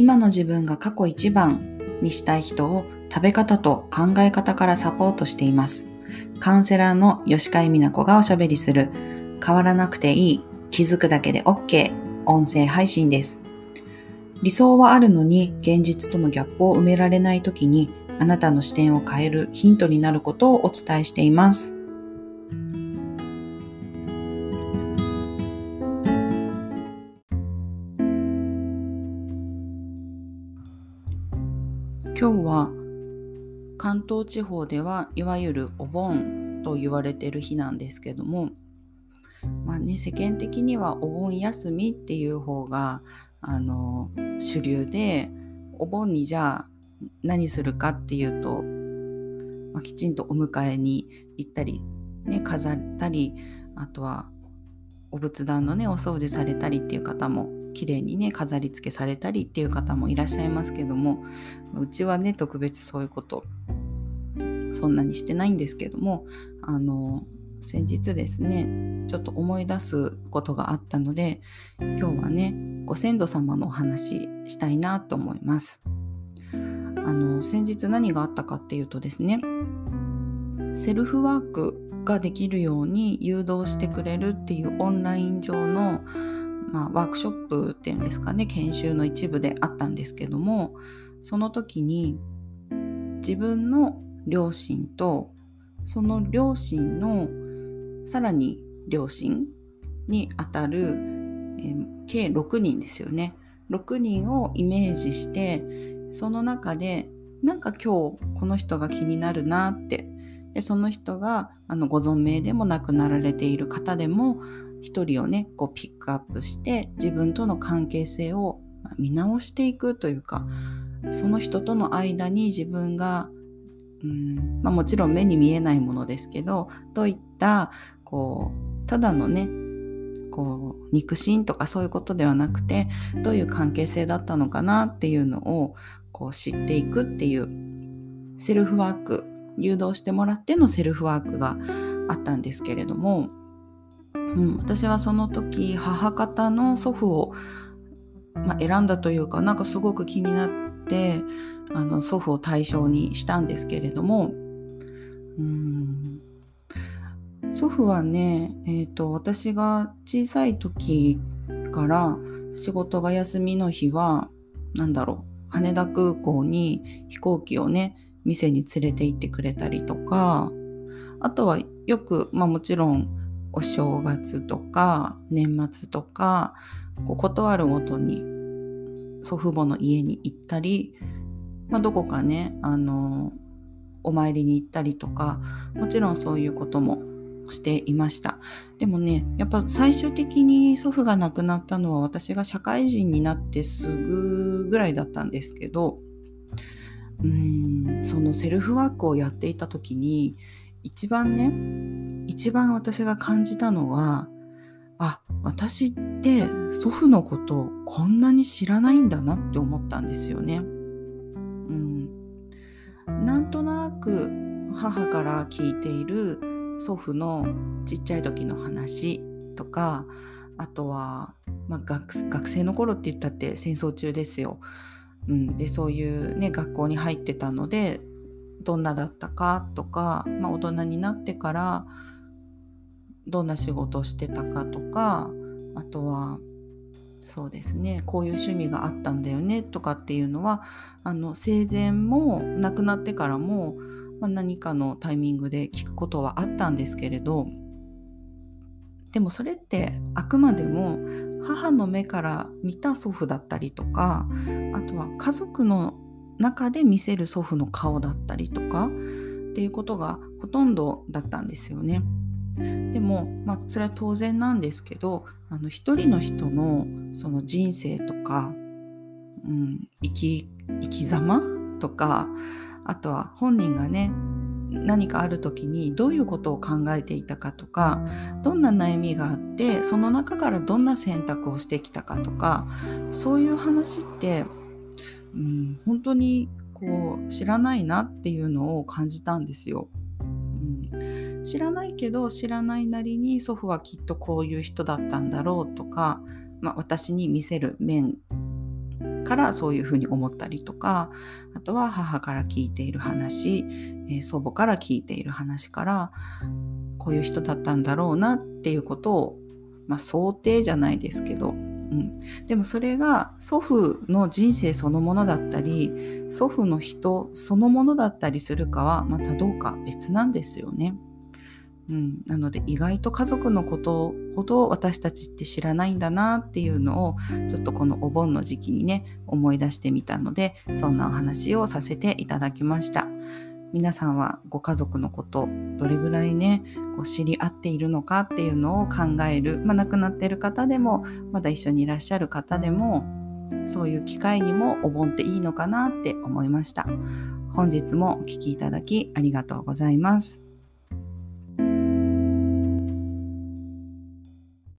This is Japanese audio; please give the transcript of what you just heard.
今の自分が過去一番にしたい人を食べ方と考え方からサポートしています。カウンセラーの吉川美奈子がおしゃべりする変わらなくていい気づくだけで OK 音声配信です。理想はあるのに現実とのギャップを埋められない時にあなたの視点を変えるヒントになることをお伝えしています。今日は関東地方ではいわゆるお盆と言われてる日なんですけども、まあね、世間的にはお盆休みっていう方があの主流でお盆にじゃあ何するかっていうと、まあ、きちんとお迎えに行ったり、ね、飾ったりあとはお仏壇のねお掃除されたりっていう方も綺麗にね飾り付けされたりっていう方もいらっしゃいますけどもうちはね特別そういうことそんなにしてないんですけどもあの先日ですねちょっと思い出すことがあったので今日はねご先祖様のお話したいなと思います。あの先日何があったかっていうとですねセルフワークができるように誘導してくれるっていうオンライン上のまあ、ワークショップっていうんですかね研修の一部であったんですけどもその時に自分の両親とその両親のさらに両親にあたる、えー、計6人ですよね。6人をイメージしてその中でなんか今日この人が気になるなってでその人があのご存命でも亡くなられている方でも一人をねこうピックアップして自分との関係性を見直していくというかその人との間に自分がうんまあ、もちろん目に見えないものですけどどういったこうただのねこう肉親とかそういうことではなくてどういう関係性だったのかなっていうのをこう知っていくっていうセルフワーク誘導してもらってのセルフワークがあったんですけれどもうん、私はその時母方の祖父を、まあ、選んだというかなんかすごく気になってあの祖父を対象にしたんですけれども。うん。祖父はね、えーと、私が小さい時から仕事が休みの日は何だろう羽田空港に飛行機をね店に連れて行ってくれたりとかあとはよく、まあ、もちろんお正月とか年末とかこう断るごとに祖父母の家に行ったり、まあ、どこかねあのお参りに行ったりとかもちろんそういうこともしていました。でもねやっぱ最終的に祖父が亡くなったのは私が社会人になってすぐぐらいだったんですけどうんそのセルフワークをやっていた時に一番ね一番私が感じたのはあ私って祖父のことをこんなに知らないんだなって思ったんですよね。うん、なんとなく母から聞いている祖父のちっちゃい時の話とかあとは、まあ、学学生の頃って言ったって戦争中ですよ。うん、でそういうね学校に入ってたのでどんなだったかとか、まあ、大人になってからどんな仕事してたかとかあとはそうですねこういう趣味があったんだよねとかっていうのはあの生前も亡くなってからも、まあ、何かのタイミングで聞くことはあったんですけれどでもそれってあくまでも母の目から見た祖父だったりとかあとは家族の中で見せる祖父の顔だったりとかっていうことがほとんどだったんですよね。でも、まあ、それは当然なんですけどあの一人の人のその人生とか、うん、生き生き様とかあとは本人がね何かある時にどういうことを考えていたかとかどんな悩みがあってその中からどんな選択をしてきたかとかそういう話って、うん、本当にこう知らないなっていうのを感じたんですよ。知らないけど知らないなりに祖父はきっとこういう人だったんだろうとか、まあ、私に見せる面からそういうふうに思ったりとかあとは母から聞いている話、え、祖母から聞いている話からこういう人だったんだろうなっていうことを、まあ、想定じゃないですけど、うん、でもそれが祖父の人生そのものだったり祖父の人そのものだったりするかはまたどうか別なんですよね。うん、なので意外と家族のことほど私たちって知らないんだなっていうのをちょっとこのお盆の時期にね思い出してみたのでそんなお話をさせていただきました。皆さんはご家族のことどれぐらいねこう知り合っているのかっていうのを考える、まあ、亡くなってる方でもまだ一緒にいらっしゃる方でもそういう機会にもお盆っていいのかなって思いました。本日もお聴きいただきありがとうございます。